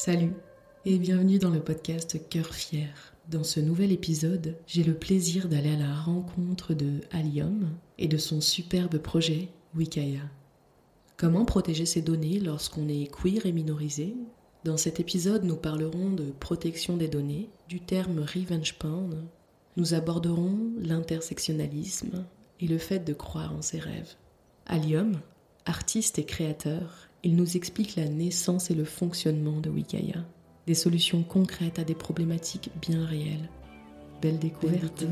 Salut et bienvenue dans le podcast Cœur fier. Dans ce nouvel épisode, j'ai le plaisir d'aller à la rencontre de Allium et de son superbe projet Wikaya. Comment protéger ses données lorsqu'on est queer et minorisé? Dans cet épisode, nous parlerons de protection des données, du terme revenge porn. Nous aborderons l'intersectionnalisme et le fait de croire en ses rêves. Allium, artiste et créateur, il nous explique la naissance et le fonctionnement de Wikaya des solutions concrètes à des problématiques bien réelles. Belle découverte.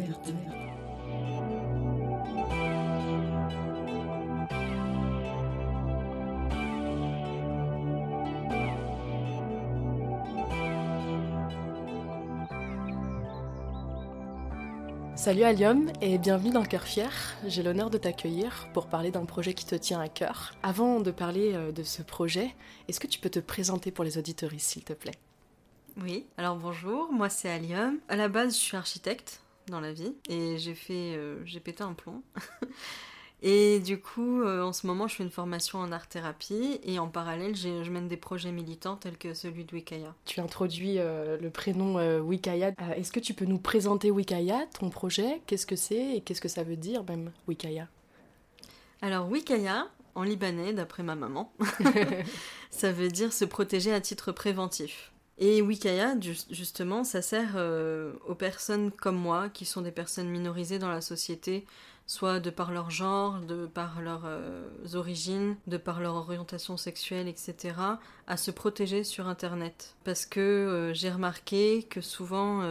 Salut Allium et bienvenue dans Cœur Fier. J'ai l'honneur de t'accueillir pour parler d'un projet qui te tient à cœur. Avant de parler euh, de ce projet, est-ce que tu peux te présenter pour les auditoristes s'il te plaît? Oui, alors bonjour, moi c'est Alium. À la base, je suis architecte dans la vie et j'ai fait, euh, j'ai pété un plomb. et du coup, euh, en ce moment, je fais une formation en art-thérapie et en parallèle, je mène des projets militants tels que celui de Wikaya. Tu introduis euh, le prénom Wikaya. Est-ce que tu peux nous présenter Wikaya, ton projet? Qu'est-ce que c'est et qu'est-ce que ça veut dire même Wikaya? Alors Wikaya, en libanais, d'après ma maman, ça veut dire se protéger à titre préventif. Et Wikaya, justement, ça sert euh, aux personnes comme moi, qui sont des personnes minorisées dans la société, soit de par leur genre, de par leurs euh, origines, de par leur orientation sexuelle, etc., à se protéger sur Internet. Parce que euh, j'ai remarqué que souvent,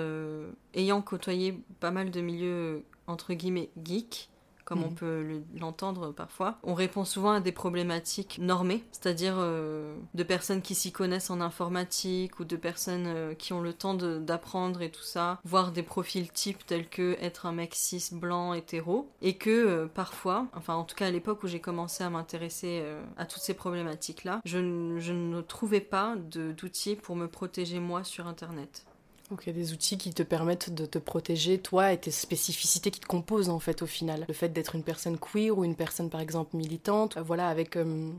ayant côtoyé pas mal de milieux, entre guillemets, geeks, comme on mhm. peut l'entendre parfois. On répond souvent à des problématiques normées, c'est-à-dire euh, de personnes qui s'y connaissent en informatique ou de personnes euh, qui ont le temps d'apprendre et tout ça, voir des profils types tels que être un mec cis, blanc, hétéro, et que euh, parfois, enfin en tout cas à l'époque où j'ai commencé à m'intéresser à toutes ces problématiques-là, je, je ne trouvais pas d'outils pour me protéger moi sur Internet. Ok, des outils qui te permettent de te protéger, toi et tes spécificités qui te composent en fait au final. Le fait d'être une personne queer ou une personne par exemple militante, euh, voilà, avec euh,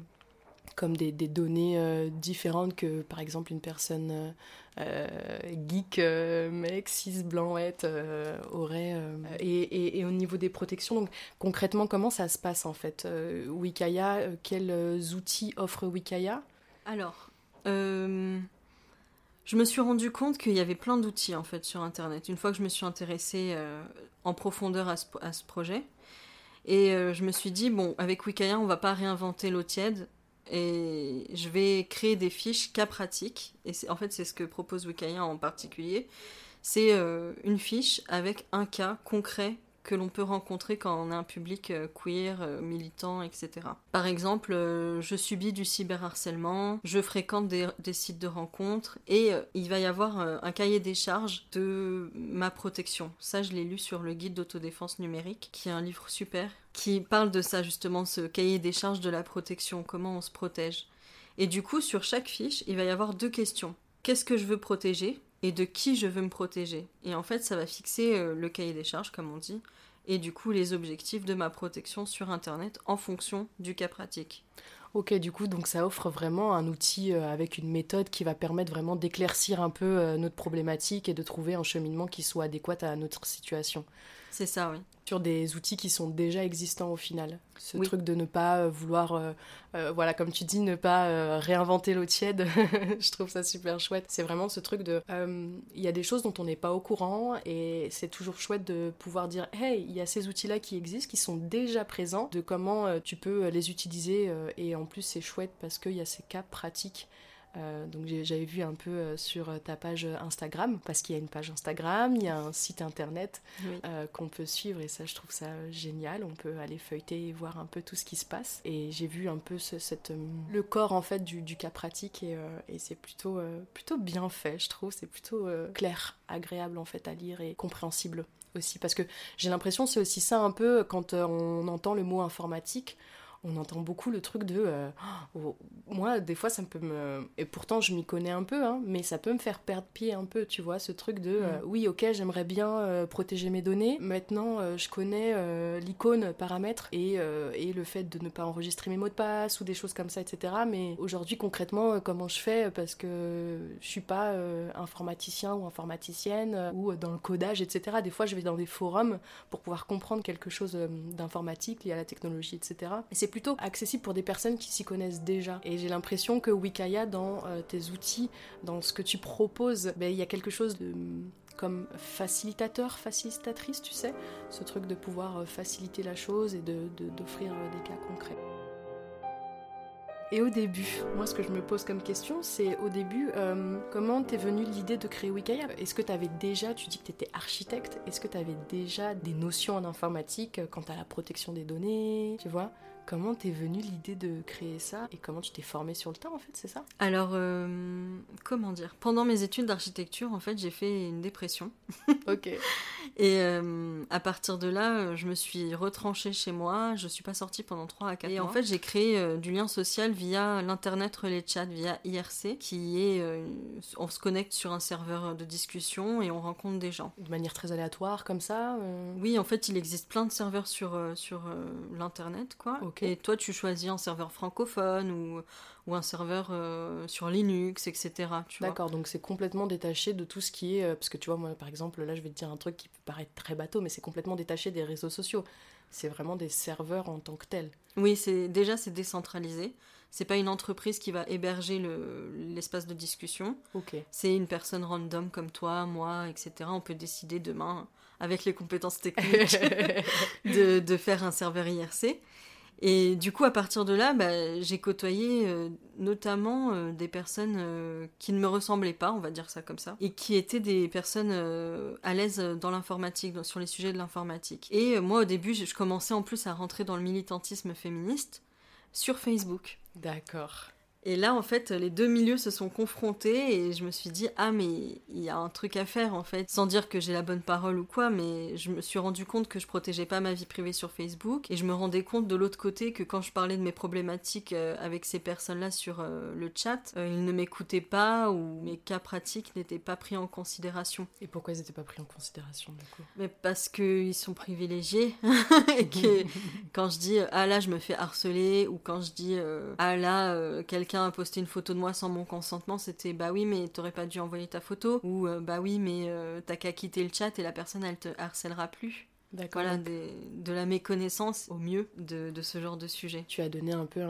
comme des, données euh, différentes que par exemple une personne geek, mec, cis, blanchette aurait. Et, et, au niveau des protections, donc concrètement comment ça se passe en fait Wikaya, quels outils offre Wikaya? Alors, je me suis rendu compte qu'il y avait plein d'outils en fait sur internet une fois que je me suis intéressée euh, en profondeur à ce, projet. Et euh, je me suis dit bon avec Wikaya on va pas réinventer l'eau tiède et je vais créer des fiches cas pratiques. Et en fait c'est ce que propose Wikaya en particulier. C'est euh, une fiche avec un cas concret que l'on peut rencontrer quand on a un public euh, queer, euh, militant, etc. Par exemple, euh, je subis du cyberharcèlement, je fréquente des, sites de rencontres et il va y avoir un cahier des charges de ma protection. Ça, je l'ai lu sur le guide d'autodéfense numérique, qui est un livre super, qui parle de ça justement, ce cahier des charges de la protection, comment on se protège. Et du coup, sur chaque fiche, il va y avoir deux questions. Qu'est-ce que je veux protéger et de qui je veux me protéger? Et en fait, ça va fixer le cahier des charges, comme on dit, et du coup les objectifs de ma protection sur Internet en fonction du cas pratique. Ok, du coup, donc ça offre vraiment un outil euh, avec une méthode qui va permettre vraiment d'éclaircir un peu euh, notre problématique et de trouver un cheminement qui soit adéquat à notre situation. C'est ça, oui sur des outils qui sont déjà existants au final. Ce truc de ne pas euh, vouloir, euh, euh, voilà, comme tu dis, ne pas réinventer l'eau tiède, je trouve ça super chouette. C'est vraiment ce truc de, il y a des choses dont on n'est pas au courant et c'est toujours chouette de pouvoir dire, hey, il y a ces outils-là qui existent, qui sont déjà présents, de comment tu peux les utiliser et en plus c'est chouette parce qu'il y a ces cas pratiques euh, donc j'avais vu un peu euh, sur ta page Instagram, parce qu'il y a une page Instagram, il y a un site internet euh, qu'on peut suivre et ça je trouve ça génial. On peut aller feuilleter et voir un peu tout ce qui se passe. Et j'ai vu un peu cette, le corps en fait du, cas pratique et, et c'est plutôt, plutôt bien fait je trouve. C'est plutôt clair, agréable en fait à lire et compréhensible aussi. Parce que j'ai l'impression c'est aussi ça un peu quand on entend le mot informatique on entend beaucoup le truc de. Euh, oh, moi, des fois, ça peut me. Et pourtant, je m'y connais un peu, hein, mais ça peut me faire perdre pied un peu, tu vois, ce truc de. Euh, mm. oui, ok, j'aimerais bien euh, protéger mes données. Maintenant, je connais l'icône paramètres et, et, le fait de ne pas enregistrer mes mots de passe ou des choses comme ça, etc. Mais aujourd'hui, concrètement, comment je fais? Parce que je suis pas informaticien ou informaticienne ou dans le codage, etc. Des fois, je vais dans des forums pour pouvoir comprendre quelque chose d'informatique lié à la technologie, etc. Et c'est plutôt accessible pour des personnes qui s'y connaissent déjà. Et j'ai l'impression que Wikaya, dans euh, tes outils, dans ce que tu proposes, ben, il y a quelque chose de comme facilitateur, facilitatrice, tu sais, ce truc de pouvoir euh, faciliter la chose et d'offrir de, euh, des cas concrets. Et au début, moi ce que je me pose comme question, c'est au début, comment t'es venue l'idée de créer Wikaya? Est-ce que t'avais déjà, tu dis que t'étais architecte, est-ce que t'avais déjà des notions en informatique quant à la protection des données, tu vois? Comment t'es venue l'idée de créer ça et comment tu t'es formée sur le tas en fait, c'est ça? Alors, euh, comment dire? Pendant mes études d'architecture, en fait, j'ai fait une dépression. ok. Et euh, à partir de là, je me suis retranchée chez moi. Je suis pas sortie pendant 3 à 4 mois. Et en fait, j'ai créé euh, du lien social via l'internet relais chat, via IRC, qui est. on se connecte sur un serveur de discussion et on rencontre des gens. De manière très aléatoire, comme ça Oui, en fait, il existe plein de serveurs sur, sur l'internet, quoi. Et toi, tu choisis un serveur francophone ou, ou un serveur euh, sur Linux, etc. D'accord, donc c'est complètement détaché de tout ce qui est... Euh, parce que tu vois, moi, par exemple, là, je vais te dire un truc qui peut paraître très bateau, mais c'est complètement détaché des réseaux sociaux. C'est vraiment des serveurs en tant que tels. Oui, c'est déjà, c'est décentralisé. C'est pas une entreprise qui va héberger l'espace de discussion. Ok. C'est une personne random comme toi, moi, etc. On peut décider demain, avec les compétences techniques, de, de, faire un serveur IRC. Et du coup, à partir de là, bah, j'ai côtoyé euh, notamment euh, des personnes euh, qui ne me ressemblaient pas, on va dire ça comme ça, et qui étaient des personnes à l'aise dans l'informatique, sur les sujets de l'informatique. Et moi, au début, je commençais en plus à rentrer dans le militantisme féministe sur Facebook. D'accord. Et là, en fait, les deux milieux se sont confrontés et je me suis dit, ah, mais il y a un truc à faire, en fait. Sans dire que j'ai la bonne parole ou quoi, mais je me suis rendu compte que je protégeais pas ma vie privée sur Facebook. Et je me rendais compte de l'autre côté que quand je parlais de mes problématiques euh, avec ces personnes-là sur euh, le chat, euh, ils ne m'écoutaient pas ou mes cas pratiques n'étaient pas pris en considération. Et pourquoi ils n'étaient pas pris en considération, du coup? Mais parce qu'ils sont privilégiés. et que quand je dis, ah là, je me fais harceler, ou quand je dis, ah là, quelqu'un a posté une photo de moi sans mon consentement, c'était bah oui, mais t'aurais pas dû envoyer ta photo, ou euh, bah oui, mais euh, t'as qu'à quitter le chat et la personne elle te harcèlera plus. Voilà, de la méconnaissance au mieux de, ce genre de sujet. Tu as donné un peu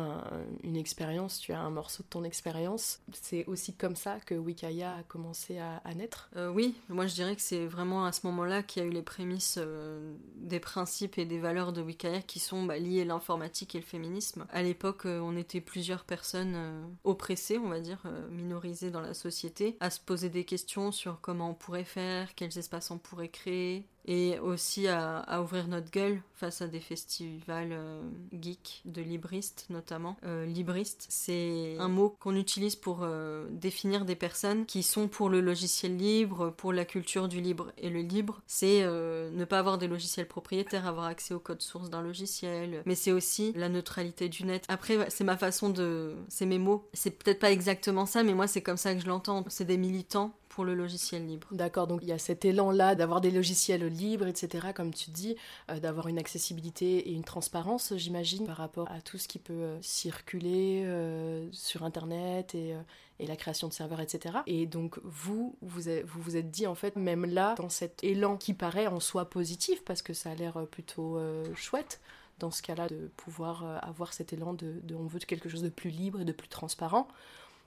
une expérience, tu as un morceau de ton expérience. C'est aussi comme ça que Wikaya a commencé à, naître? Euh, Oui, moi je dirais que c'est vraiment à ce moment-là qu'il y a eu les prémices euh, des principes et des valeurs de Wikaya qui sont bah, liés à l'informatique et le féminisme. À l'époque, euh, on était plusieurs personnes oppressées, on va dire, minorisées dans la société, à se poser des questions sur comment on pourrait faire, quels espaces on pourrait créer, et aussi à, ouvrir notre gueule face à des festivals euh, geeks de libristes notamment. Euh, libriste, c'est un mot qu'on utilise pour euh, définir des personnes qui sont pour le logiciel libre, pour la culture du libre. Et le libre, c'est ne pas avoir des logiciels propriétaires, avoir accès au code source d'un logiciel, mais c'est aussi la neutralité du net. Après, c'est ma façon de... C'est mes mots. C'est peut-être pas exactement ça, mais moi c'est comme ça que je l'entends. C'est des militants le logiciel libre. D'accord, donc il y a cet élan-là d'avoir des logiciels libres, etc., comme tu dis, euh, d'avoir une accessibilité et une transparence, j'imagine, par rapport à tout ce qui peut euh, circuler euh, sur Internet et, la création de serveurs, etc. Et donc vous, vous vous, vous êtes dit, en fait, même là, dans cet élan qui paraît en soi positif, parce que ça a l'air plutôt chouette, dans ce cas-là, de pouvoir avoir cet élan de on veut quelque chose de plus libre et de plus transparent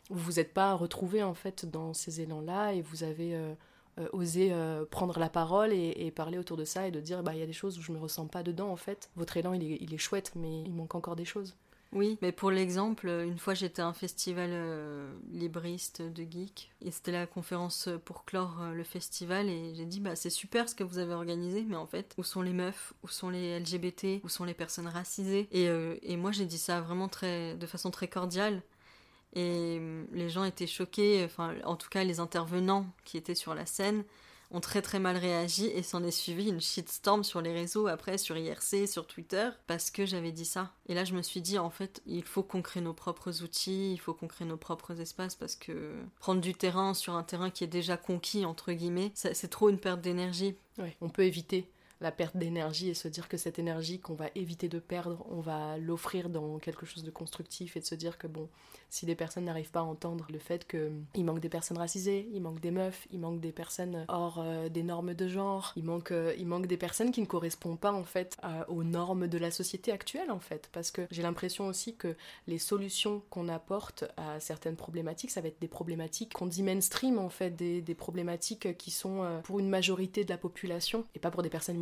vous vous êtes pas retrouvé en fait dans ces élans-là et vous avez euh, euh, osé euh, prendre la parole et, parler autour de ça et de dire bah il y a des choses où je me ressens pas dedans en fait. Votre élan il est, chouette mais il manque encore des choses. Oui, mais pour l'exemple, une fois j'étais à un festival libriste de geek et c'était la conférence pour clore le festival et j'ai dit bah c'est super ce que vous avez organisé mais en fait où sont les meufs, où sont les LGBT, où sont les personnes racisées et, et moi j'ai dit ça vraiment très de façon très cordiale et hum, les gens étaient choqués, enfin, en tout cas, les intervenants qui étaient sur la scène ont très très mal réagi et s'en est suivi une shitstorm sur les réseaux après, sur IRC, sur Twitter, parce que j'avais dit ça. Et là, je me suis dit, en fait, il faut qu'on crée nos propres outils, il faut qu'on crée nos propres espaces, parce que prendre du terrain sur un terrain qui est déjà conquis, entre guillemets, c'est trop une perte d'énergie. On peut éviter la perte d'énergie et se dire que cette énergie qu'on va éviter de perdre, on va l'offrir dans quelque chose de constructif et de se dire que bon, si des personnes n'arrivent pas à entendre le fait qu'il manque des personnes racisées, il manque des meufs, il manque des personnes hors euh, des normes de genre, il manque, euh, il manque des personnes qui ne correspondent pas en fait aux normes de la société actuelle en fait. Parce que j'ai l'impression aussi que les solutions qu'on apporte à certaines problématiques, ça va être des problématiques qu'on dit mainstream en fait, des, des problématiques qui sont euh, pour une majorité de la population et pas pour des personnes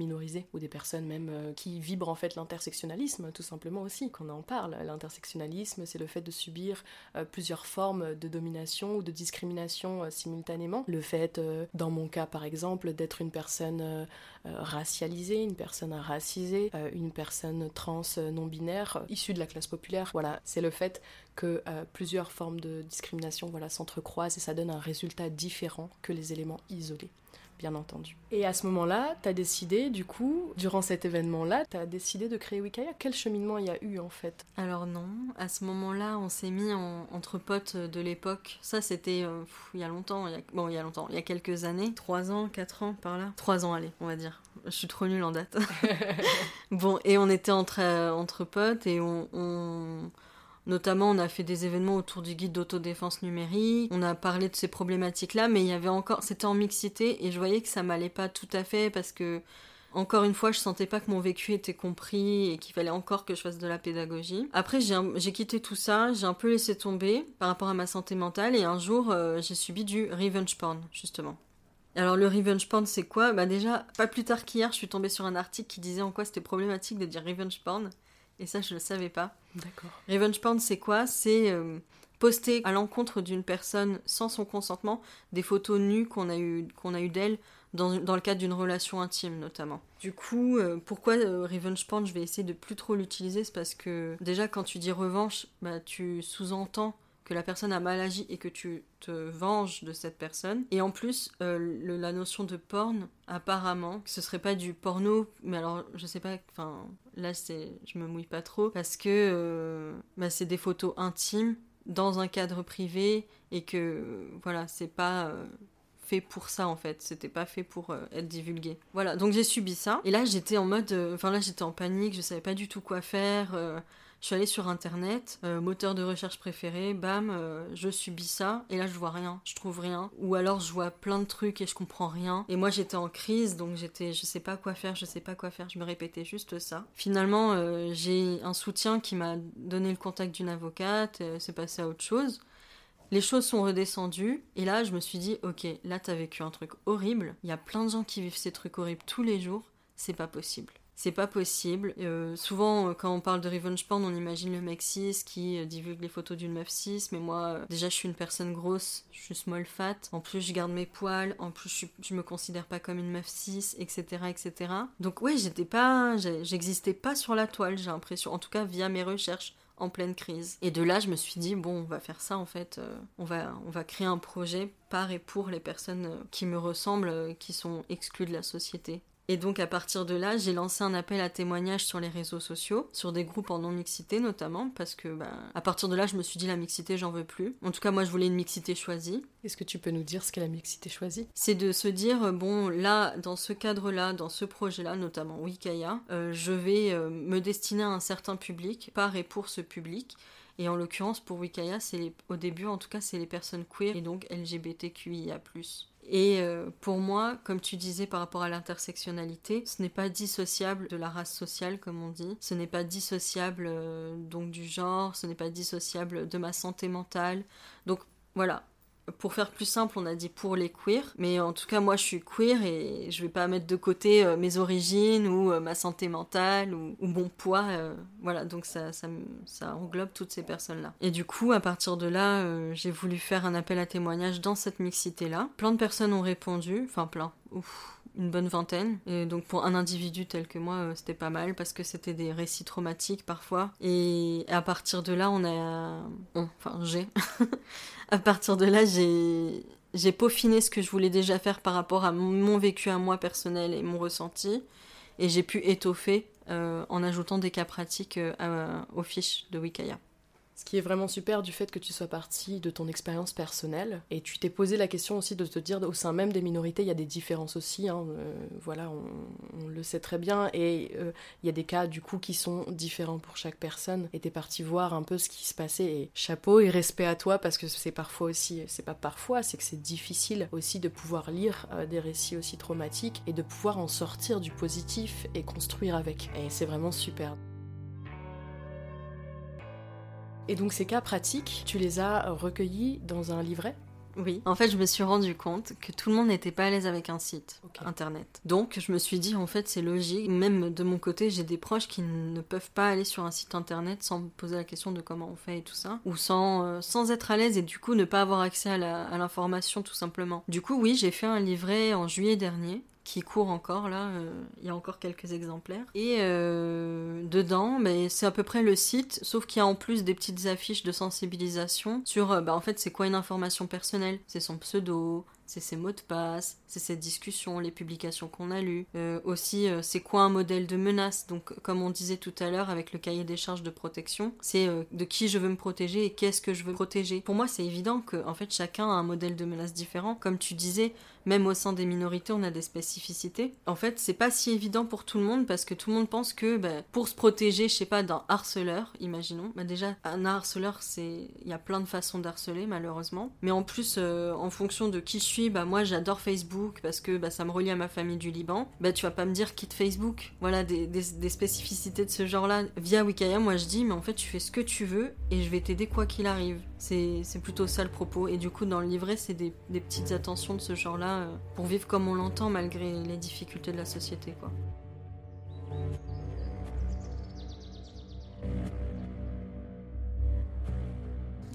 ou des personnes même qui vibrent en fait l'intersectionnalisme tout simplement aussi, qu'on en parle. L'intersectionnalisme, c'est le fait de subir euh, plusieurs formes de domination ou de discrimination euh, simultanément. Le fait, euh, dans mon cas par exemple, d'être une personne racialisée, une personne racisée, une personne trans non binaire, issue de la classe populaire, voilà, c'est le fait que plusieurs formes de discrimination voilà, s'entrecroisent et ça donne un résultat différent que les éléments isolés bien entendu. Et à ce moment-là, tu as décidé, du coup, durant cet événement-là, tu as décidé de créer Wikaya. Quel cheminement il y a eu en fait? Alors non, à ce moment-là, on s'est mis entre potes de l'époque. Ça, c'était euh, il y a longtemps, il y a, bon, il y a longtemps, il y a quelques années. Trois ans, quatre ans par là? Trois ans, allez, on va dire. Je suis trop nulle en date. bon, et on était entre, euh, entre potes et on Notamment, on a fait des événements autour du guide d'autodéfense numérique. On a parlé de ces problématiques-là, mais il y avait encore, c'était en mixité et je voyais que ça m'allait pas tout à fait parce que, encore une fois, je sentais pas que mon vécu était compris et qu'il fallait encore que je fasse de la pédagogie. Après, j'ai quitté tout ça, j'ai un peu laissé tomber par rapport à ma santé mentale et un jour, euh, j'ai subi du revenge porn, justement. Alors le revenge porn c'est quoi? Bah déjà, pas plus tard qu'hier, je suis tombée sur un article qui disait en quoi c'était problématique de dire revenge porn. Et ça, je ne le savais pas. D'accord. Revenge porn, c'est quoi? C'est euh, poster à l'encontre d'une personne sans son consentement des photos nues qu'on a eu, qu'on a eu d'elle dans, dans, le cadre d'une relation intime notamment. Du coup, euh, pourquoi euh, revenge porn Je vais essayer de plus trop l'utiliser, c'est parce que déjà quand tu dis revanche, bah, tu sous-entends que la personne a mal agi et que tu te venges de cette personne. Et en plus, euh, la notion de porn, apparemment, ce serait pas du porno, mais alors je sais pas, enfin là c'est, je me mouille pas trop parce que euh, bah, c'est des photos intimes dans un cadre privé et que voilà, c'est pas euh, fait pour ça en fait, c'était pas fait pour être divulgué. Voilà, donc j'ai subi ça et là j'étais en mode, enfin là j'étais en panique, je savais pas du tout quoi faire. Je suis allée sur internet, euh, moteur de recherche préféré, bam, euh, je subis ça, et là je vois rien, je trouve rien. Ou alors je vois plein de trucs et je comprends rien. Et moi j'étais en crise, donc j'étais, je sais pas quoi faire, je sais pas quoi faire, je me répétais juste ça. Finalement, euh, j'ai un soutien qui m'a donné le contact d'une avocate, c'est passé à autre chose. Les choses sont redescendues et là je me suis dit ok là t'as vécu un truc horrible, il y a plein de gens qui vivent ces trucs horribles tous les jours, c'est pas possible c'est pas possible. Euh, souvent, euh, quand on parle de revenge porn, on imagine le mec cis qui euh, divulgue les photos d'une meuf cis, mais moi, déjà, je suis une personne grosse, je suis small fat, en plus, je garde mes poils, en plus, je, me considère pas comme une meuf cis, etc., etc. Donc, ouais, j'étais pas, j'existais pas sur la toile, j'ai l'impression, en tout cas, via mes recherches en pleine crise. Et de là, je me suis dit, bon, on va faire ça en fait, on, va, on va créer un projet par et pour les personnes qui me ressemblent, qui sont exclues de la société. Et donc à partir de là, j'ai lancé un appel à témoignages sur les réseaux sociaux, sur des groupes en non-mixité notamment, parce que bah, à partir de là, je me suis dit la mixité, j'en veux plus. En tout cas, moi, je voulais une mixité choisie. Est-ce que tu peux nous dire ce qu'est la mixité choisie? C'est de se dire, bon, là, dans ce cadre-là, dans ce projet-là, notamment Wikaya, euh, je vais euh, me destiner à un certain public, par et pour ce public. Et en l'occurrence, pour Wikaya, c'est au début, en tout cas, c'est les personnes queer et donc LGBTQIA+. Et euh, pour moi, comme tu disais par rapport à l'intersectionnalité, ce n'est pas dissociable de la race sociale, comme on dit. Ce n'est pas dissociable euh, donc du genre, ce n'est pas dissociable de ma santé mentale. Donc voilà, pour faire plus simple, on a dit pour les queers, mais en tout cas moi je suis queer et je vais pas mettre de côté euh, mes origines ou euh, ma santé mentale ou, mon poids, euh, voilà donc ça, ça, ça, englobe toutes ces personnes-là. Et du coup à partir de là, j'ai voulu faire un appel à témoignage dans cette mixité-là. Plein de personnes ont répondu, enfin plein, ouf, une bonne vingtaine. Et donc pour un individu tel que moi, c'était pas mal parce que c'était des récits traumatiques parfois. Et à partir de là, on a... enfin, j'ai... à partir de là, j'ai peaufiné ce que je voulais déjà faire par rapport à mon vécu à moi personnel et mon ressenti, et j'ai pu étoffer en ajoutant des cas pratiques aux fiches de Wikaya. Ce qui est vraiment super du fait que tu sois parti de ton expérience personnelle. Et tu t'es posé la question aussi de te dire au sein même des minorités il y a des différences aussi, hein, euh, voilà on, le sait très bien. Et euh, il y a des cas du coup qui sont différents pour chaque personne. Et t'es parti voir un peu ce qui se passait. Et chapeau et respect à toi parce que c'est parfois aussi, c'est pas parfois, c'est que c'est difficile aussi de pouvoir lire euh, des récits aussi traumatiques et de pouvoir en sortir du positif et construire avec. Et c'est vraiment super. Et donc ces cas pratiques, tu les as recueillis dans un livret? Oui. En fait, je me suis rendu compte que tout le monde n'était pas à l'aise avec un site internet. Donc, je me suis dit, en fait, c'est logique. Même de mon côté, j'ai des proches qui ne peuvent pas aller sur un site internet sans me poser la question de comment on fait et tout ça. Ou sans, euh, sans être à l'aise et du coup ne pas avoir accès à l'information tout simplement. Du coup, oui, j'ai fait un livret en juillet dernier qui court encore là, euh, il y a encore quelques exemplaires. Et euh, dedans, mais c'est à peu près le site, sauf qu'il y a en plus des petites affiches de sensibilisation sur, bah, en fait, c'est quoi une information personnelle? C'est son pseudo, c'est ses mots de passe, c'est ces discussions, les publications qu'on a lues. Aussi, c'est quoi un modèle de menace? Donc, comme on disait tout à l'heure avec le cahier des charges de protection, c'est de qui je veux me protéger et qu'est-ce que je veux protéger? Pour moi, c'est évident que, en fait, chacun a un modèle de menace différent. Comme tu disais, même au sein des minorités, on a des spécificités. En fait, c'est pas si évident pour tout le monde parce que tout le monde pense que bah, pour se protéger, je sais pas, d'un harceleur, imaginons, bah déjà, un harceleur, c'est. Il y a plein de façons d'harceler, malheureusement. Mais en plus, en fonction de qui je suis, bah moi j'adore Facebook parce que bah, ça me relie à ma famille du Liban, bah tu vas pas me dire quitte Facebook. Voilà des, spécificités de ce genre-là. Via Wikaya, moi je dis, mais en fait tu fais ce que tu veux et je vais t'aider quoi qu'il arrive. C'est plutôt ça le propos. Et du coup, dans le livret, c'est des, petites attentions de ce genre-là pour vivre comme on l'entend malgré les difficultés de la société, quoi.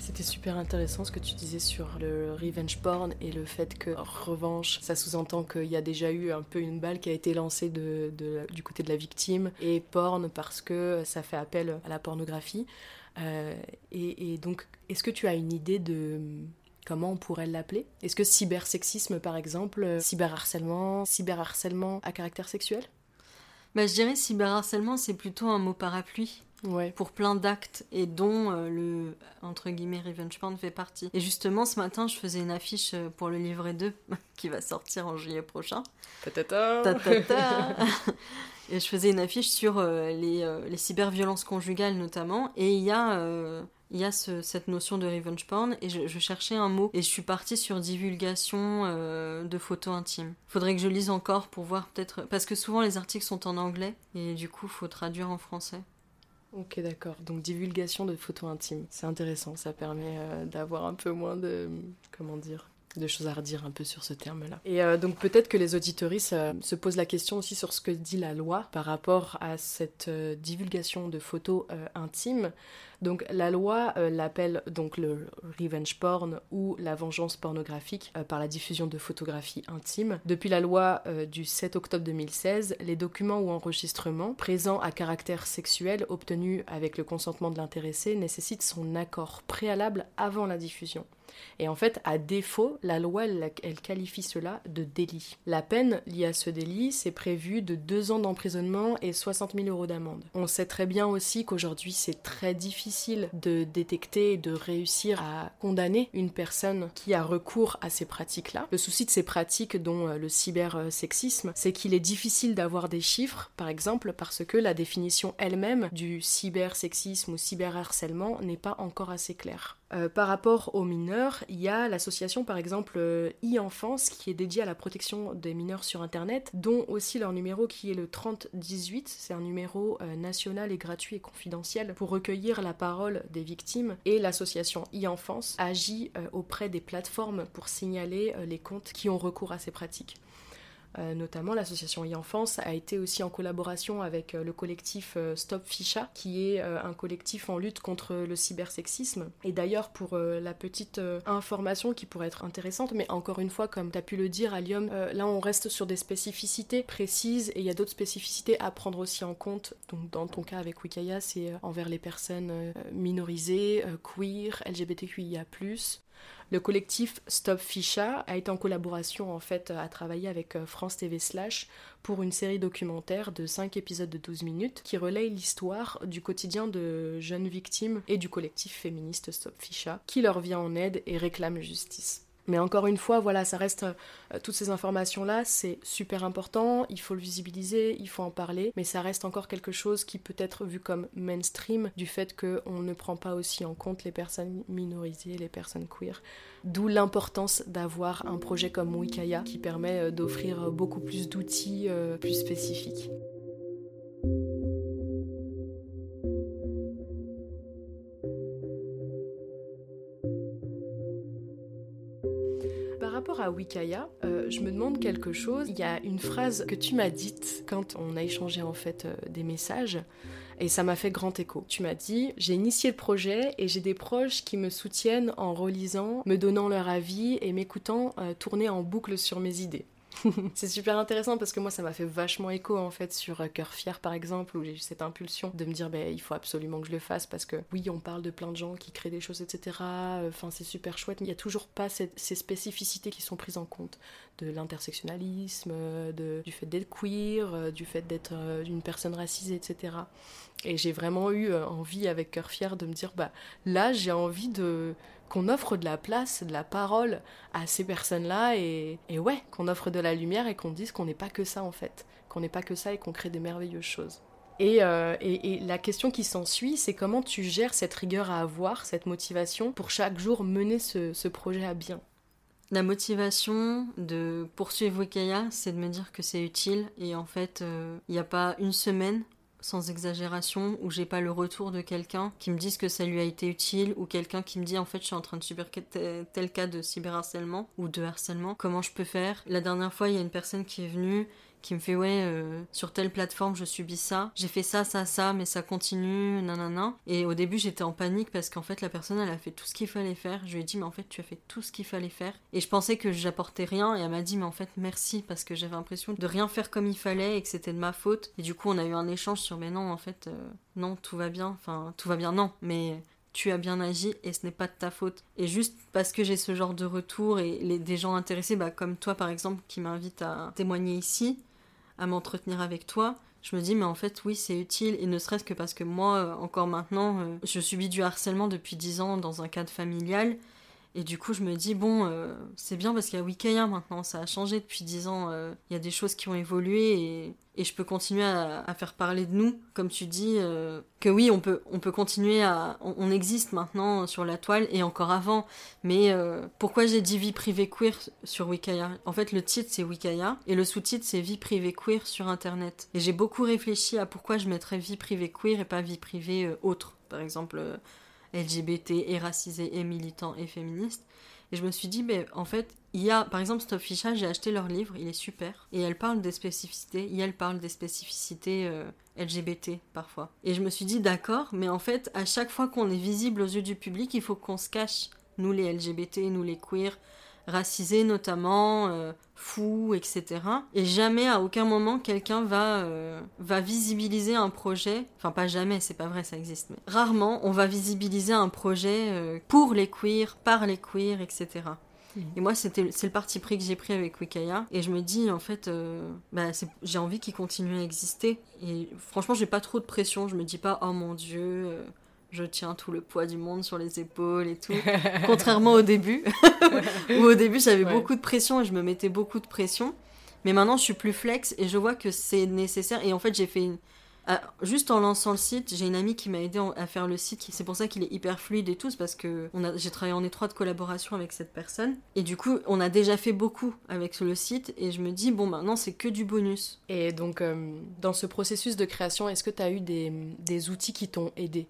C'était super intéressant ce que tu disais sur le revenge porn et le fait que, revanche, ça sous-entend qu'il y a déjà eu un peu une balle qui a été lancée du côté de la victime, et porn parce que ça fait appel à la pornographie. Euh, et, donc, est-ce que tu as une idée de comment on pourrait l'appeler? Est-ce que cybersexisme, par exemple, cyberharcèlement, cyberharcèlement à caractère sexuel? Bah, Je dirais cyberharcèlement, c'est plutôt un mot parapluie pour plein d'actes et dont euh, le entre guillemets revenge porn fait partie. Et justement ce matin je faisais une affiche euh, pour le livret 2 qui va sortir en juillet prochain. Ta et je faisais une affiche sur euh, les, les cyberviolences conjugales notamment. Et il y a il y a cette notion de revenge porn et je, cherchais un mot et je suis partie sur divulgation de photos intimes. Faudrait que je lise encore pour voir peut-être parce que souvent les articles sont en anglais et du coup faut traduire en français. Ok, d'accord. Donc divulgation de photos intimes. C'est intéressant, ça permet euh, d'avoir un peu moins de... comment dire de choses à redire un peu sur ce terme-là. Et euh, donc peut-être que les auditoristes euh, se posent la question aussi sur ce que dit la loi par rapport à cette divulgation de photos intimes. Donc la loi euh, l'appelle donc le revenge porn ou la vengeance pornographique euh, par la diffusion de photographies intimes. Depuis la loi euh, du 7 octobre 2016, les documents ou enregistrements présents à caractère sexuel obtenus avec le consentement de l'intéressé nécessitent son accord préalable avant la diffusion. Et en fait, à défaut, la loi, elle, qualifie cela de délit. La peine liée à ce délit, c'est prévu de deux ans d'emprisonnement et 60 000 euros d'amende. On sait très bien aussi qu'aujourd'hui, c'est très difficile de détecter et de réussir à condamner une personne qui a recours à ces pratiques-là. Le souci de ces pratiques, dont euh, le cybersexisme, c'est qu'il est difficile d'avoir des chiffres, par exemple, parce que la définition elle-même du cybersexisme ou cyberharcèlement n'est pas encore assez claire. Euh, par rapport aux mineurs, il y a l'association par exemple euh, e-enfance qui est dédiée à la protection des mineurs sur Internet, dont aussi leur numéro qui est le 3018. C'est un numéro euh, national et gratuit et confidentiel pour recueillir la parole des victimes. Et l'association e-enfance agit auprès des plateformes pour signaler les comptes qui ont recours à ces pratiques. Euh, notamment l'association e-enfance a été aussi en collaboration avec euh, le collectif euh, Stop Ficha, qui est un collectif en lutte contre le cybersexisme. Et d'ailleurs, pour la petite information qui pourrait être intéressante, mais encore une fois, comme tu as pu le dire, Alium, là on reste sur des spécificités précises et il y a d'autres spécificités à prendre aussi en compte. Donc dans ton cas avec Wikaya, c'est envers les personnes minorisées, queer, LGBTQIA+, Le collectif Stop Ficha a été en collaboration en fait à travailler avec euh, France TV Slash pour une série documentaire de 5 épisodes de 12 minutes qui relaye l'histoire du quotidien de jeunes victimes et du collectif féministe Stop Ficha qui leur vient en aide et réclame justice. Mais encore une fois, voilà, ça reste euh, toutes ces informations-là, c'est super important, il faut le visibiliser, il faut en parler, mais ça reste encore quelque chose qui peut être vu comme mainstream du fait qu'on ne prend pas aussi en compte les personnes minorisées, les personnes queer. D'où l'importance d'avoir un projet comme Wikaya qui permet euh, d'offrir beaucoup plus d'outils euh, plus spécifiques. À Wikaya, euh, je me demande quelque chose. Il y a une phrase que tu m'as dite quand on a échangé en fait euh, des messages et ça m'a fait grand écho. Tu m'as dit j'ai initié le projet et j'ai des proches qui me soutiennent en relisant, me donnant leur avis et m'écoutant euh, tourner en boucle sur mes idées. c'est super intéressant parce que moi ça m'a fait vachement écho en fait sur euh, Cœur Fier par exemple où j'ai eu cette impulsion de me dire ben il faut absolument que je le fasse parce que oui on parle de plein de gens qui créent des choses etc enfin c'est super chouette. Mais il n'y a toujours pas ces spécificités qui sont prises en compte. De l'intersectionnalisme du fait d'être queer euh, du fait d'être euh, une personne racisée etc et j'ai vraiment eu envie avec Cœur Fier de me dire bah là j'ai envie de qu'on offre de la place, de la parole à ces personnes-là et, ouais, qu'on offre de la lumière et qu'on dise qu'on n'est pas que ça en fait, qu'on n'est pas que ça et qu'on crée des merveilleuses choses. Et, euh, la question qui s'ensuit, c'est comment tu gères cette rigueur à avoir, cette motivation pour chaque jour mener ce, projet à bien? La motivation de poursuivre Wikaya, c'est de me dire que c'est utile et en fait, euh, il n'y a pas une semaine sans exagération, où j'ai pas le retour de quelqu'un qui me dise que ça lui a été utile, ou quelqu'un qui me dit en fait je suis en train de subir tel cas de cyberharcèlement ou de harcèlement, comment je peux faire? La dernière fois, il y a une personne qui est venue qui me fait ouais euh, sur telle plateforme je subis ça. J'ai fait ça ça ça mais ça continue nanana. Et au début j'étais en panique parce qu'en fait la personne elle a fait tout ce qu'il fallait faire. Je lui ai dit mais en fait tu as fait tout ce qu'il fallait faire. Et je pensais que j'apportais rien et elle m'a dit mais en fait merci parce que j'avais l'impression de rien faire comme il fallait et que c'était de ma faute. Et du coup on a eu un échange sur mais non en fait euh, non tout va bien. Enfin tout va bien non mais tu as bien agi et ce n'est pas de ta faute. Et juste parce que j'ai ce genre de retour et les, des gens intéressés, bah, comme toi par exemple, qui m'invitent à témoigner ici, à m'entretenir avec toi, je me dis mais en fait oui c'est utile. Et ne serait-ce que parce que moi euh, encore maintenant euh, je subis du harcèlement depuis 10 ans dans un cadre familial. Et du coup je me dis bon euh, c'est bien parce qu'il y a Wikaya maintenant. Ça a changé depuis 10 ans. Il y a des choses qui ont évolué et et je peux continuer à, faire parler de nous, comme tu dis, euh, que oui, on peut, on peut continuer à... On, existe maintenant sur la toile et encore avant, mais euh, pourquoi j'ai dit vie privée queer sur Wikaya? En fait, le titre c'est Wikaya et le sous-titre c'est vie privée queer sur Internet. Et j'ai beaucoup réfléchi à pourquoi je mettrais vie privée queer et pas vie privée euh, autre, par exemple LGBT et racisé et militant et féministe. Et je me suis dit, mais en fait, il y a, par exemple, Stop Ficha, j'ai acheté leur livre, il est super. Et elle parle des spécificités, et elle parle des spécificités euh, LGBT parfois. Et je me suis dit, d'accord, mais en fait, à chaque fois qu'on est visible aux yeux du public, il faut qu'on se cache. Nous, les LGBT, nous, les queers, racisés notamment, euh, fous, etc. Et jamais, à aucun moment, quelqu'un va, euh, va visibiliser un projet. Enfin, pas jamais, c'est pas vrai, ça existe. Mais rarement, on va visibiliser un projet pour les queers, par les queers, etc. Mmh. Et moi, c'était, c'est le parti pris que j'ai pris avec Wikaya. Et je me dis, en fait, bah, j'ai envie qu'il continue à exister. Et franchement, j'ai pas trop de pression. Je me dis pas, oh mon dieu, je tiens tout le poids du monde sur les épaules et tout. Contrairement au début, où au début j'avais beaucoup de pression et je me mettais beaucoup de pression. Mais maintenant je suis plus flex et je vois que c'est nécessaire. Et en fait j'ai fait une... Ah, juste en lançant le site, j'ai une amie qui m'a aidé à faire le site. C'est pour ça qu'il est hyper fluide et tout, parce que j'ai travaillé en étroite collaboration avec cette personne. Et du coup, on a déjà fait beaucoup avec le site. Et je me dis, bon, maintenant, c'est que du bonus. Et donc, euh, dans ce processus de création, est-ce que tu as eu des, outils qui t'ont aidé?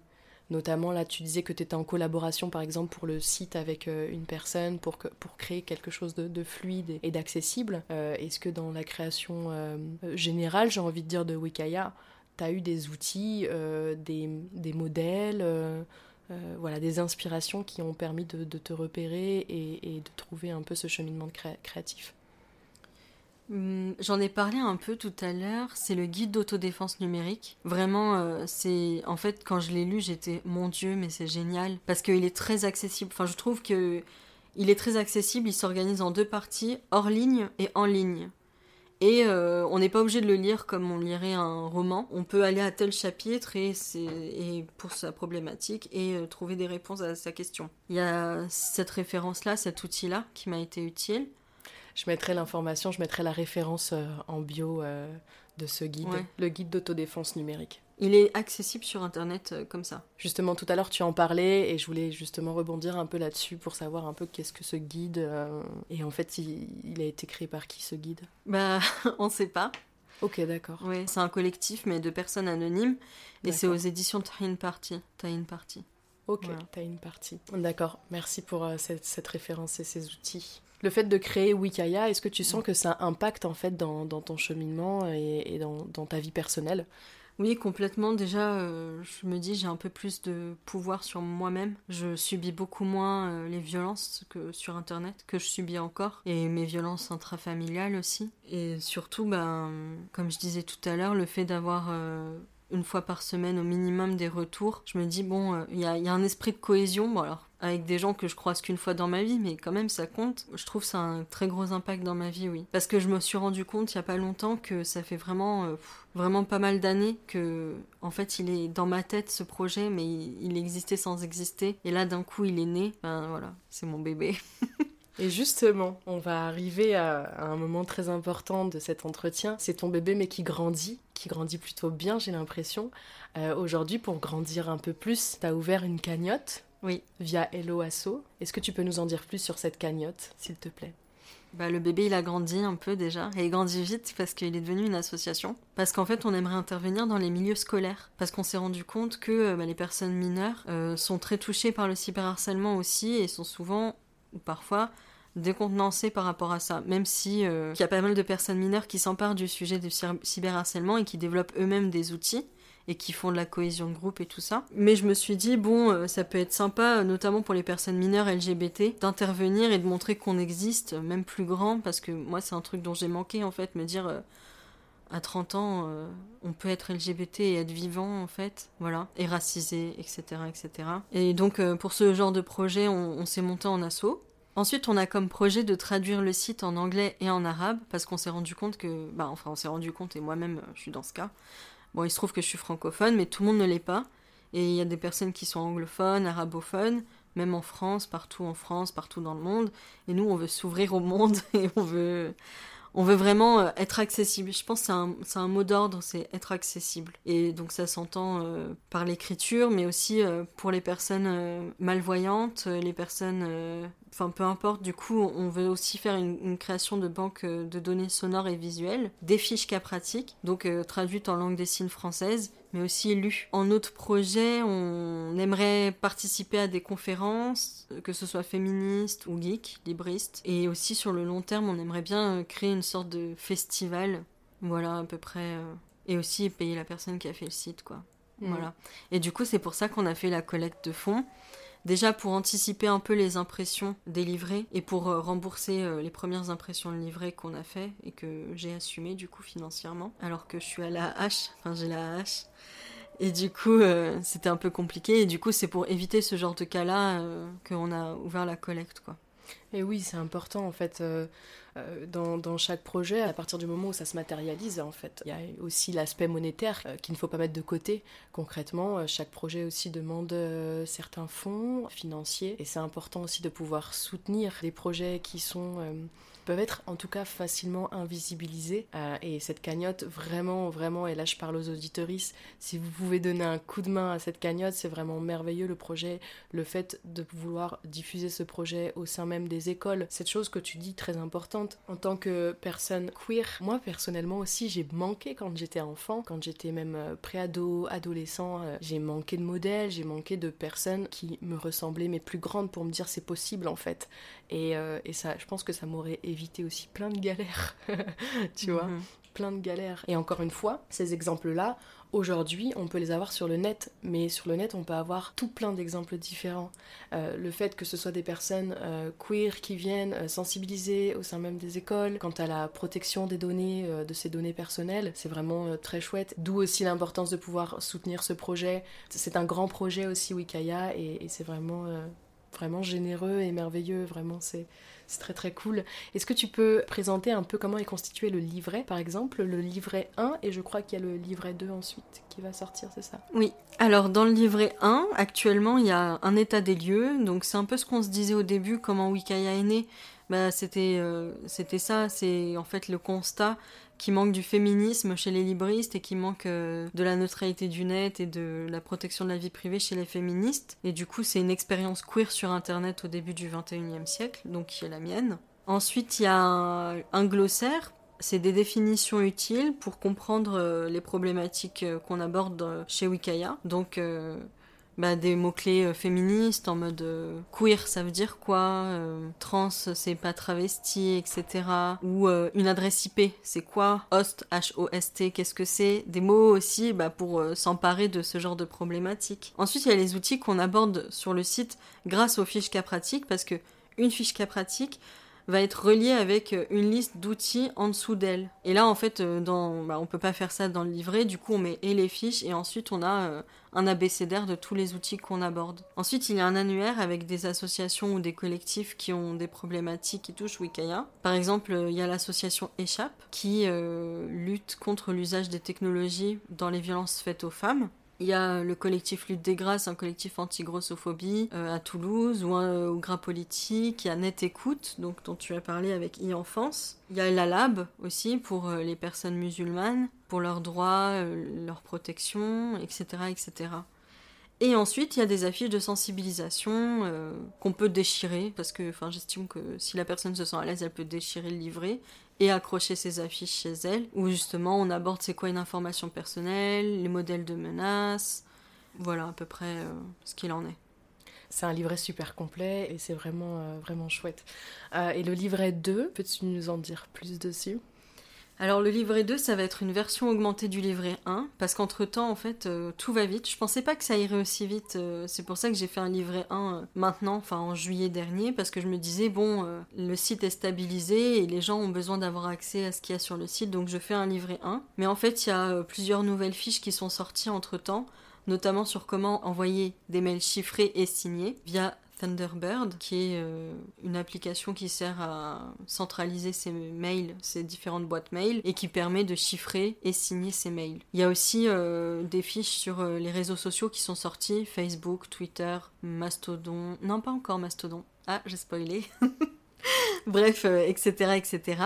Notamment, là, tu disais que tu étais en collaboration, par exemple, pour le site avec euh, une personne, pour, créer quelque chose de, fluide et, d'accessible. Euh, est-ce que dans la création générale, j'ai envie de dire, de Wikaya, tu as eu des outils, des, des, modèles, voilà, des inspirations qui ont permis de, te repérer et, de trouver un peu ce cheminement créatif Hum, j'en ai parlé un peu tout à l'heure, c'est le guide d'autodéfense numérique. Vraiment, euh, c'est en fait quand je l'ai lu, j'étais mon dieu, mais c'est génial parce qu'il est très accessible. Enfin, je trouve que Il est très accessible, il s'organise en deux parties, hors ligne et en ligne. Et euh, on n'est pas obligé de le lire comme on lirait un roman. On peut aller à tel chapitre et, et pour sa problématique et euh, trouver des réponses à sa question. Il y a cette référence-là, cet outil-là qui m'a été utile. Je mettrai l'information, je mettrai la référence euh, en bio de ce guide, le guide d'autodéfense numérique. Il est accessible sur Internet euh, comme ça. Justement, tout à l'heure, tu en parlais et je voulais justement rebondir un peu là-dessus pour savoir un peu qu'est-ce que ce guide. Euh, et en fait, il, a été créé par qui ce guide? Bah, on sait pas. Ok, d'accord. Oui, c'est un collectif, mais de personnes anonymes. Et c'est aux éditions Time Party. Time Party. Ok, Time Party. D'accord, merci pour euh, cette, référence et ces outils. Le fait de créer Wikaya, est-ce que tu sens que ça impacte en fait dans, ton cheminement et, dans, dans ta vie personnelle? Oui, complètement. Déjà, euh, je me dis, j'ai un peu plus de pouvoir sur moi-même. Je subis beaucoup moins euh, les violences que sur Internet, que je subis encore, et mes violences intrafamiliales aussi. Et surtout, ben, comme je disais tout à l'heure, le fait d'avoir euh, une fois par semaine au minimum des retours. Je me dis, bon, euh, il y, a, un esprit de cohésion, bon alors, avec des gens que je croise qu'une fois dans ma vie, mais quand même ça compte. Je trouve ça un très gros impact dans ma vie, oui. Parce que je me suis rendu compte il y a pas longtemps que ça fait vraiment, euh, vraiment pas mal d'années que, en fait, il est dans ma tête ce projet, mais il, existait sans exister. Et là, d'un coup, il est né. Ben voilà, c'est mon bébé. Et justement, on va arriver à, un moment très important de cet entretien. C'est ton bébé, mais qui grandit, qui grandit plutôt bien, j'ai l'impression. Euh, aujourd'hui, pour grandir un peu plus, tu as ouvert une cagnotte. Oui. Via Hello Asso. Est-ce que tu peux nous en dire plus sur cette cagnotte, s'il te plaît? Bah, le bébé, il a grandi un peu déjà, et il grandit vite parce qu'il est devenu une association. Parce qu'en fait, on aimerait intervenir dans les milieux scolaires. Parce qu'on s'est rendu compte que euh, bah, les personnes mineures euh, sont très touchées par le cyberharcèlement aussi, et sont souvent ou parfois décontenancé par rapport à ça, même si euh, il y a pas mal de personnes mineures qui s'emparent du sujet du cyberharcèlement et qui développent eux-mêmes des outils et qui font de la cohésion de groupe et tout ça. Mais je me suis dit, bon, euh, ça peut être sympa, euh, notamment pour les personnes mineures LGBT, d'intervenir et de montrer qu'on existe, même plus grand, parce que moi, c'est un truc dont j'ai manqué, en fait, me dire, à 30 ans, on peut être LGBT et être vivant, en fait, voilà, et racisé, etc., etc. Et donc, pour ce genre de projet, on, on s'est monté en assaut. Ensuite, on a comme projet de traduire le site en anglais et en arabe, parce qu'on s'est rendu compte que, bah, enfin, on s'est rendu compte, et moi-même, je suis dans ce cas. Bon, il se trouve que je suis francophone, mais tout le monde ne l'est pas. Et il y a des personnes qui sont anglophones, arabophones, même en France, partout en France, partout dans le monde. Et nous, on veut s'ouvrir au monde et on veut, on veut vraiment euh, être accessible. Je pense que c'est un, mot d'ordre, c'est être accessible. Et donc ça s'entend euh, par l'écriture, mais aussi euh, pour les personnes malvoyantes, les personnes enfin peu importe, du coup on veut aussi faire une, création de banque de données sonores et visuelles, des fiches cas pratiques, donc traduites en langue des signes française, mais aussi lues. En autre projet, on aimerait participer à des conférences, que ce soit féministes ou geeks, libristes, et aussi sur le long terme, on aimerait bien créer une sorte de festival, voilà à peu près, et aussi payer la personne qui a fait le site, quoi. Mm. Voilà. Et du coup, c'est pour ça qu'on a fait la collecte de fonds. Déjà pour anticiper un peu les impressions des livrets et pour euh, rembourser euh, les premières impressions de livrets qu'on a fait et que j'ai assumé du coup financièrement alors que je suis à la hache, enfin j'ai la hache. Et du coup, euh, c'était un peu compliqué. Et du coup, c'est pour éviter ce genre de cas-là qu'on a ouvert la collecte, quoi. Et oui, c'est important en fait. Euh, dans, chaque projet, à partir du moment où ça se matérialise, en fait. Il y a aussi l'aspect monétaire euh, qu'il ne faut pas mettre de côté. Concrètement, euh, chaque projet aussi demande certains fonds financiers et c'est important aussi de pouvoir soutenir les projets qui sont peuvent être en tout cas facilement invisibilisés. Euh, et cette cagnotte, vraiment, vraiment, et là je parle aux auditoristes, si vous pouvez donner un coup de main à cette cagnotte, c'est vraiment merveilleux le projet, le fait de vouloir diffuser ce projet au sein même des écoles. Cette chose que tu dis très importante en tant que personne queer, moi personnellement aussi j'ai manqué quand j'étais enfant, quand j'étais même euh, préado, adolescent, euh, j'ai manqué de modèles, j'ai manqué de personnes qui me ressemblaient mais plus grandes pour me dire c'est possible en fait. Et, et ça, je pense que ça m'aurait éviter aussi plein de galères, tu vois, mhm. plein de galères. Et encore une fois, ces exemples-là, aujourd'hui, on peut les avoir sur le net, mais sur le net, on peut avoir tout plein d'exemples différents. Euh, le fait que ce soit des personnes euh, queer qui viennent euh, sensibiliser au sein même des écoles quant à la protection des données, de ces données personnelles, c'est vraiment très chouette. D'où aussi l'importance de pouvoir soutenir ce projet. C'est un grand projet aussi, Wikaya, et, et c'est vraiment vraiment généreux et merveilleux. Vraiment, c'est très très cool. Est-ce que tu peux présenter un peu comment est constitué le livret, par exemple, le livret 1 et je crois qu'il y a le livret 2 ensuite qui va sortir, c'est ça? Oui. Alors dans le livret 1, actuellement, il y a un état des lieux. Donc c'est un peu ce qu'on se disait au début, comment Wikaya est né. Bah, c'était euh, c'était ça, c'est en fait le constat qui manque du féminisme chez les libristes et qui manque euh, de la neutralité du net et de la protection de la vie privée chez les féministes. Et du coup, c'est une expérience queer sur Internet au début du 21e siècle, donc qui est la mienne. Ensuite, il y a un, glossaire c'est des définitions utiles pour comprendre euh, les problématiques euh, qu'on aborde chez Wikaya. Donc, bah, des mots-clés euh, féministes en mode euh, queer, ça veut dire quoi euh, Trans, c'est pas travesti, etc. Ou une adresse IP, c'est quoi Host, H-O-S-T, qu'est-ce que c'est Des mots aussi bah, pour s'emparer de ce genre de problématiques. Ensuite, il y a les outils qu'on aborde sur le site grâce aux fiches cas pratiques, parce que une fiche cas pratique, va être relié avec euh, une liste d'outils en dessous d'elle. Et là, en fait, euh, dans, bah, on peut pas faire ça dans le livret, du coup, on met et les fiches, et ensuite, on a euh, un abécédaire de tous les outils qu'on aborde. Ensuite, il y a un annuaire avec des associations ou des collectifs qui ont des problématiques qui touchent Wikaya. Par exemple, il y a l'association Échappe, qui lutte contre l'usage des technologies dans les violences faites aux femmes. Il y a le collectif Lutte des Grâces, un collectif anti-grossophobie euh, à Toulouse, ou un euh, au Gras Politique. Il y a Net Écoute, donc, dont tu as parlé avec e-enfance. Il y a la Lab aussi pour euh, les personnes musulmanes, pour leurs droits, leur protection, etc., etc. Et ensuite, il y a des affiches de sensibilisation qu'on peut déchirer, parce que j'estime que si la personne se sent à l'aise, elle peut déchirer le livret et accrocher ses affiches chez elle, où justement on aborde c'est quoi une information personnelle, les modèles de menaces, voilà à peu près euh, ce qu'il en est. C'est un livret super complet et c'est vraiment, euh, vraiment chouette. Euh, et le livret 2, peux-tu nous en dire plus dessus? Alors le livret 2, ça va être une version augmentée du livret 1, parce qu'entre temps, en fait, euh, tout va vite. Je pensais pas que ça irait aussi vite. Euh, c'est pour ça que j'ai fait un livret 1 euh, maintenant, enfin en juillet dernier, parce que je me disais, bon, le site est stabilisé et les gens ont besoin d'avoir accès à ce qu'il y a sur le site, donc je fais un livret 1. Mais en fait, il y a plusieurs nouvelles fiches qui sont sorties entre temps notamment sur comment envoyer des mails chiffrés et signés via Thunderbird, qui est euh, une application qui sert à centraliser ses mails, ses différentes boîtes mail, et qui permet de chiffrer et signer ses mails. Il y a aussi euh, des fiches sur euh, les réseaux sociaux qui sont sortis, Facebook, Twitter, Mastodon, non pas encore Mastodon, ah j'ai spoilé, bref, etc., etc.,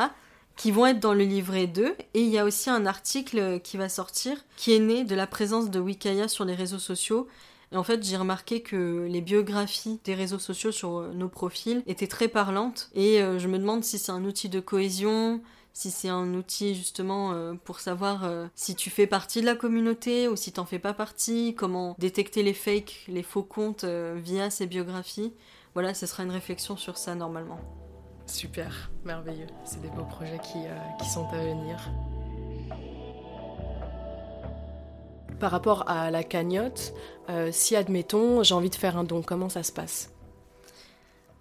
qui vont être dans le livret 2. Et il y a aussi un article qui va sortir qui est né de la présence de Wikaya sur les réseaux sociaux et en fait, j'ai remarqué que les biographies des réseaux sociaux sur euh, nos profils étaient très parlantes. Et euh, je me demande si c'est un outil de cohésion, si c'est un outil justement euh, pour savoir si tu fais partie de la communauté ou si t'en fais pas partie, comment détecter les fakes, les faux comptes via ces biographies. Voilà, ce sera une réflexion sur ça normalement. Super, merveilleux. C'est des beaux projets qui, qui sont à venir. Par rapport à la cagnotte, euh, si admettons j'ai envie de faire un don, comment ça se passe?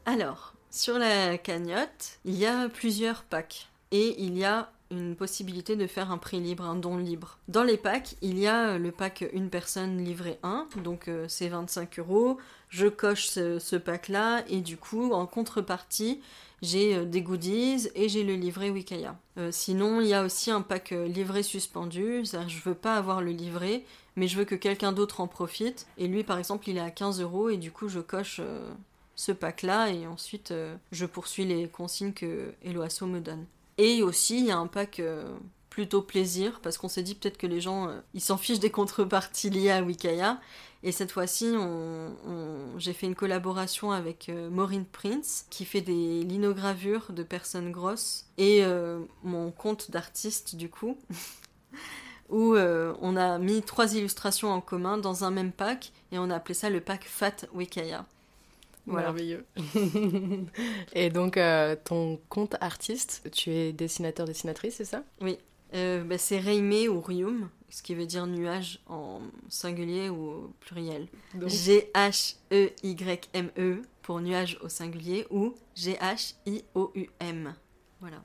Alors, sur la cagnotte, il y a plusieurs packs et il y a une possibilité de faire un prix libre, un don libre. Dans les packs, il y a le pack une personne livrée 1, donc euh, c'est 25 euros. Je coche ce, pack-là et du coup, en contrepartie, j'ai euh, des goodies et j'ai le livret Wikaya. Euh, sinon, il y a aussi un pack livret suspendu, je veux pas avoir le livret, mais je veux que quelqu'un d'autre en profite. Et lui, par exemple, il est à 15 euros et du coup, je coche ce pack-là et ensuite je poursuis les consignes que Eloasso me donne. Et aussi, il y a un pack euh, plutôt plaisir, parce qu'on s'est dit peut-être que les gens, euh, ils s'en fichent des contreparties liées à Wikaya. Et cette fois-ci, j'ai fait une collaboration avec euh, Maureen Prince, qui fait des linogravures de personnes grosses, et mon compte d'artiste, du coup, où on a mis trois illustrations en commun dans un même pack, et on a appelé ça le pack Fat Wikaya. Merveilleux. Et donc, euh, ton compte artiste, tu es dessinateur-dessinatrice, c'est ça? Oui. Euh, bah, c'est Reime ou Rium, ce qui veut dire nuage en singulier ou au pluriel. G-H-E-Y-M-E -E pour nuage au singulier ou G-H-I-O-U-M. Voilà.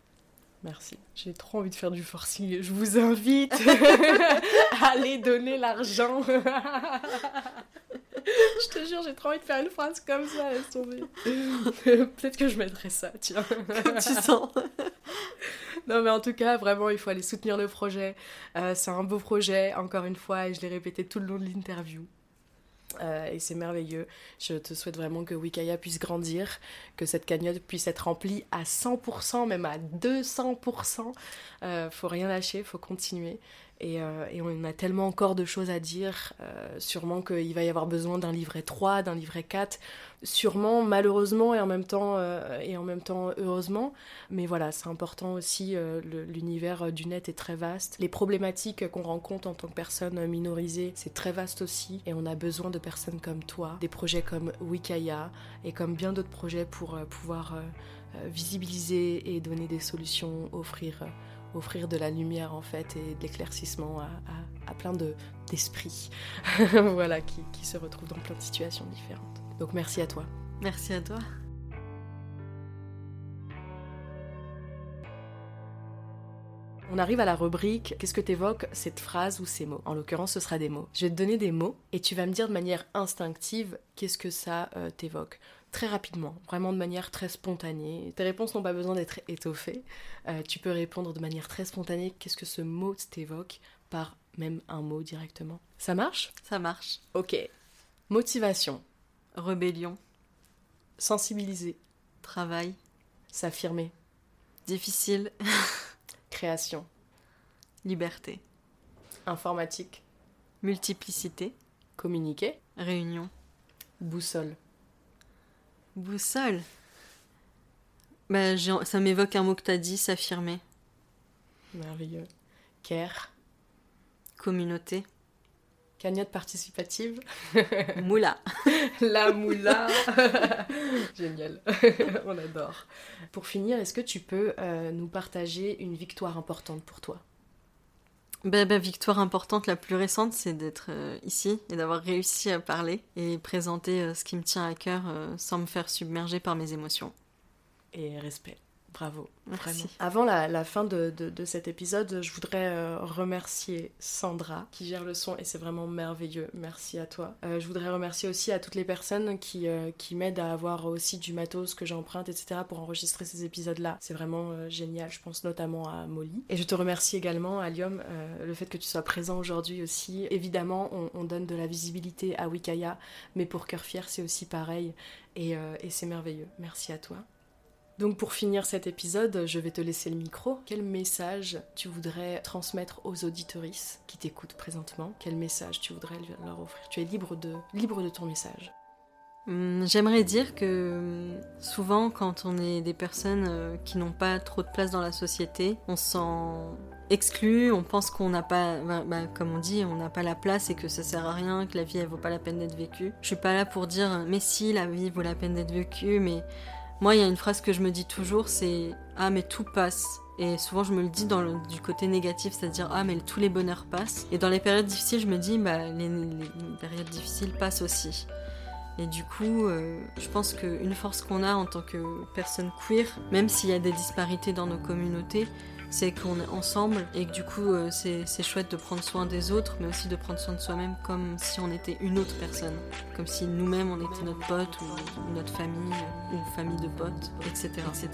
Merci. J'ai trop envie de faire du forcing. Je vous invite à aller donner l'argent. je te jure, j'ai trop envie de faire une phrase comme ça, laisse tomber. Peut-être que je mettrai ça, tiens. Comme tu sens. non, mais en tout cas, vraiment, il faut aller soutenir le projet. Euh, c'est un beau projet, encore une fois, et je l'ai répété tout le long de l'interview. Euh, et c'est merveilleux. Je te souhaite vraiment que Wikaya puisse grandir, que cette cagnotte puisse être remplie à 100%, même à 200%. Euh, faut rien lâcher, faut continuer. Euh, et, on a tellement encore de choses à dire. Euh, sûrement qu'il va y avoir besoin d'un livret 3, d'un livret 4. Sûrement, malheureusement, et en même temps, euh, et en même temps heureusement. Mais voilà, c'est important aussi. L'univers du net est très vaste. Les problématiques qu'on rencontre en tant que personne minorisée, c'est très vaste aussi. Et on a besoin de personnes comme toi, des projets comme Wikaya et comme bien d'autres projets pour pouvoir visibiliser et donner des solutions, offrir offrir de la lumière en fait et de l'éclaircissement à, plein d'esprits voilà, qui, qui se retrouvent dans plein de situations différentes. Donc merci à toi. Merci à toi. On arrive à la rubrique Qu'est-ce que t'évoques? Cette phrase ou ces mots En l'occurrence, ce sera des mots. Je vais te donner des mots et tu vas me dire de manière instinctive qu'est-ce que ça euh, t'évoque très rapidement, vraiment de manière très spontanée. Tes réponses n'ont pas besoin d'être étoffées. Euh, tu peux répondre de manière très spontanée qu'est-ce que ce mot t'évoque par même un mot directement? Ça marche? Ça marche. Ok. Motivation. Rébellion. Sensibiliser. Travail. S'affirmer. Difficile. Création. Liberté. Informatique. Multiplicité. Communiquer. Réunion. Boussole. Boussole. Bah, ça m'évoque un mot que t'as dit, s'affirmer. Merveilleux. Care. Communauté. Cagnotte participative. moula. La moula. Génial. On adore. Pour finir, est-ce que tu peux euh, nous partager une victoire importante pour toi? Bah, bah, victoire importante la plus récente, c'est d'être euh, ici et d'avoir réussi à parler et présenter euh, ce qui me tient à cœur euh, sans me faire submerger par mes émotions. Et respect. Bravo. Merci. Avant la, fin de, cet épisode, je voudrais euh, remercier Sandra qui gère le son et c'est vraiment merveilleux. Merci à toi. Euh, je voudrais remercier aussi à toutes les personnes qui, euh, m'aident à avoir aussi du matos que j'emprunte, etc. pour enregistrer ces épisodes-là. C'est vraiment génial. Je pense notamment à Molly. Et je te remercie également, Alium, le fait que tu sois présent aujourd'hui aussi. Évidemment, on, donne de la visibilité à Wikaya, mais pour Cœur Fier, c'est aussi pareil. et c'est merveilleux. Merci à toi. Donc pour finir cet épisode, je vais te laisser le micro. Quel message tu voudrais transmettre aux auditorices qui t'écoutent présentement? Quel message tu voudrais leur offrir? Tu es libre de, libre de ton message. Hum, j'aimerais dire que hum, souvent quand on est des personnes euh, qui n'ont pas trop de place dans la société, on se sent exclu, on pense qu'on n'a pas, bah, bah, comme on dit, on n'a pas la place et que ça sert à rien, que la vie elle vaut pas la peine d'être vécue. Je suis pas là pour dire mais si la vie vaut la peine d'être vécue, mais moi, il y a une phrase que je me dis toujours, c'est Ah, mais tout passe. Et souvent, je me le dis du côté négatif, c'est-à-dire Ah, mais tous les bonheurs passent. Et dans les périodes difficiles, je me dis Bah, les, périodes difficiles passent aussi. Et du coup, euh, je pense qu'une force qu'on a en tant que personne queer, même s'il y a des disparités dans nos communautés, c'est qu'on est ensemble et que du coup euh, c'est chouette de prendre soin des autres mais aussi de prendre soin de soi-même comme si on était une autre personne, comme si nous-mêmes on était notre pote ou, notre famille ou famille de potes, etc. etc.,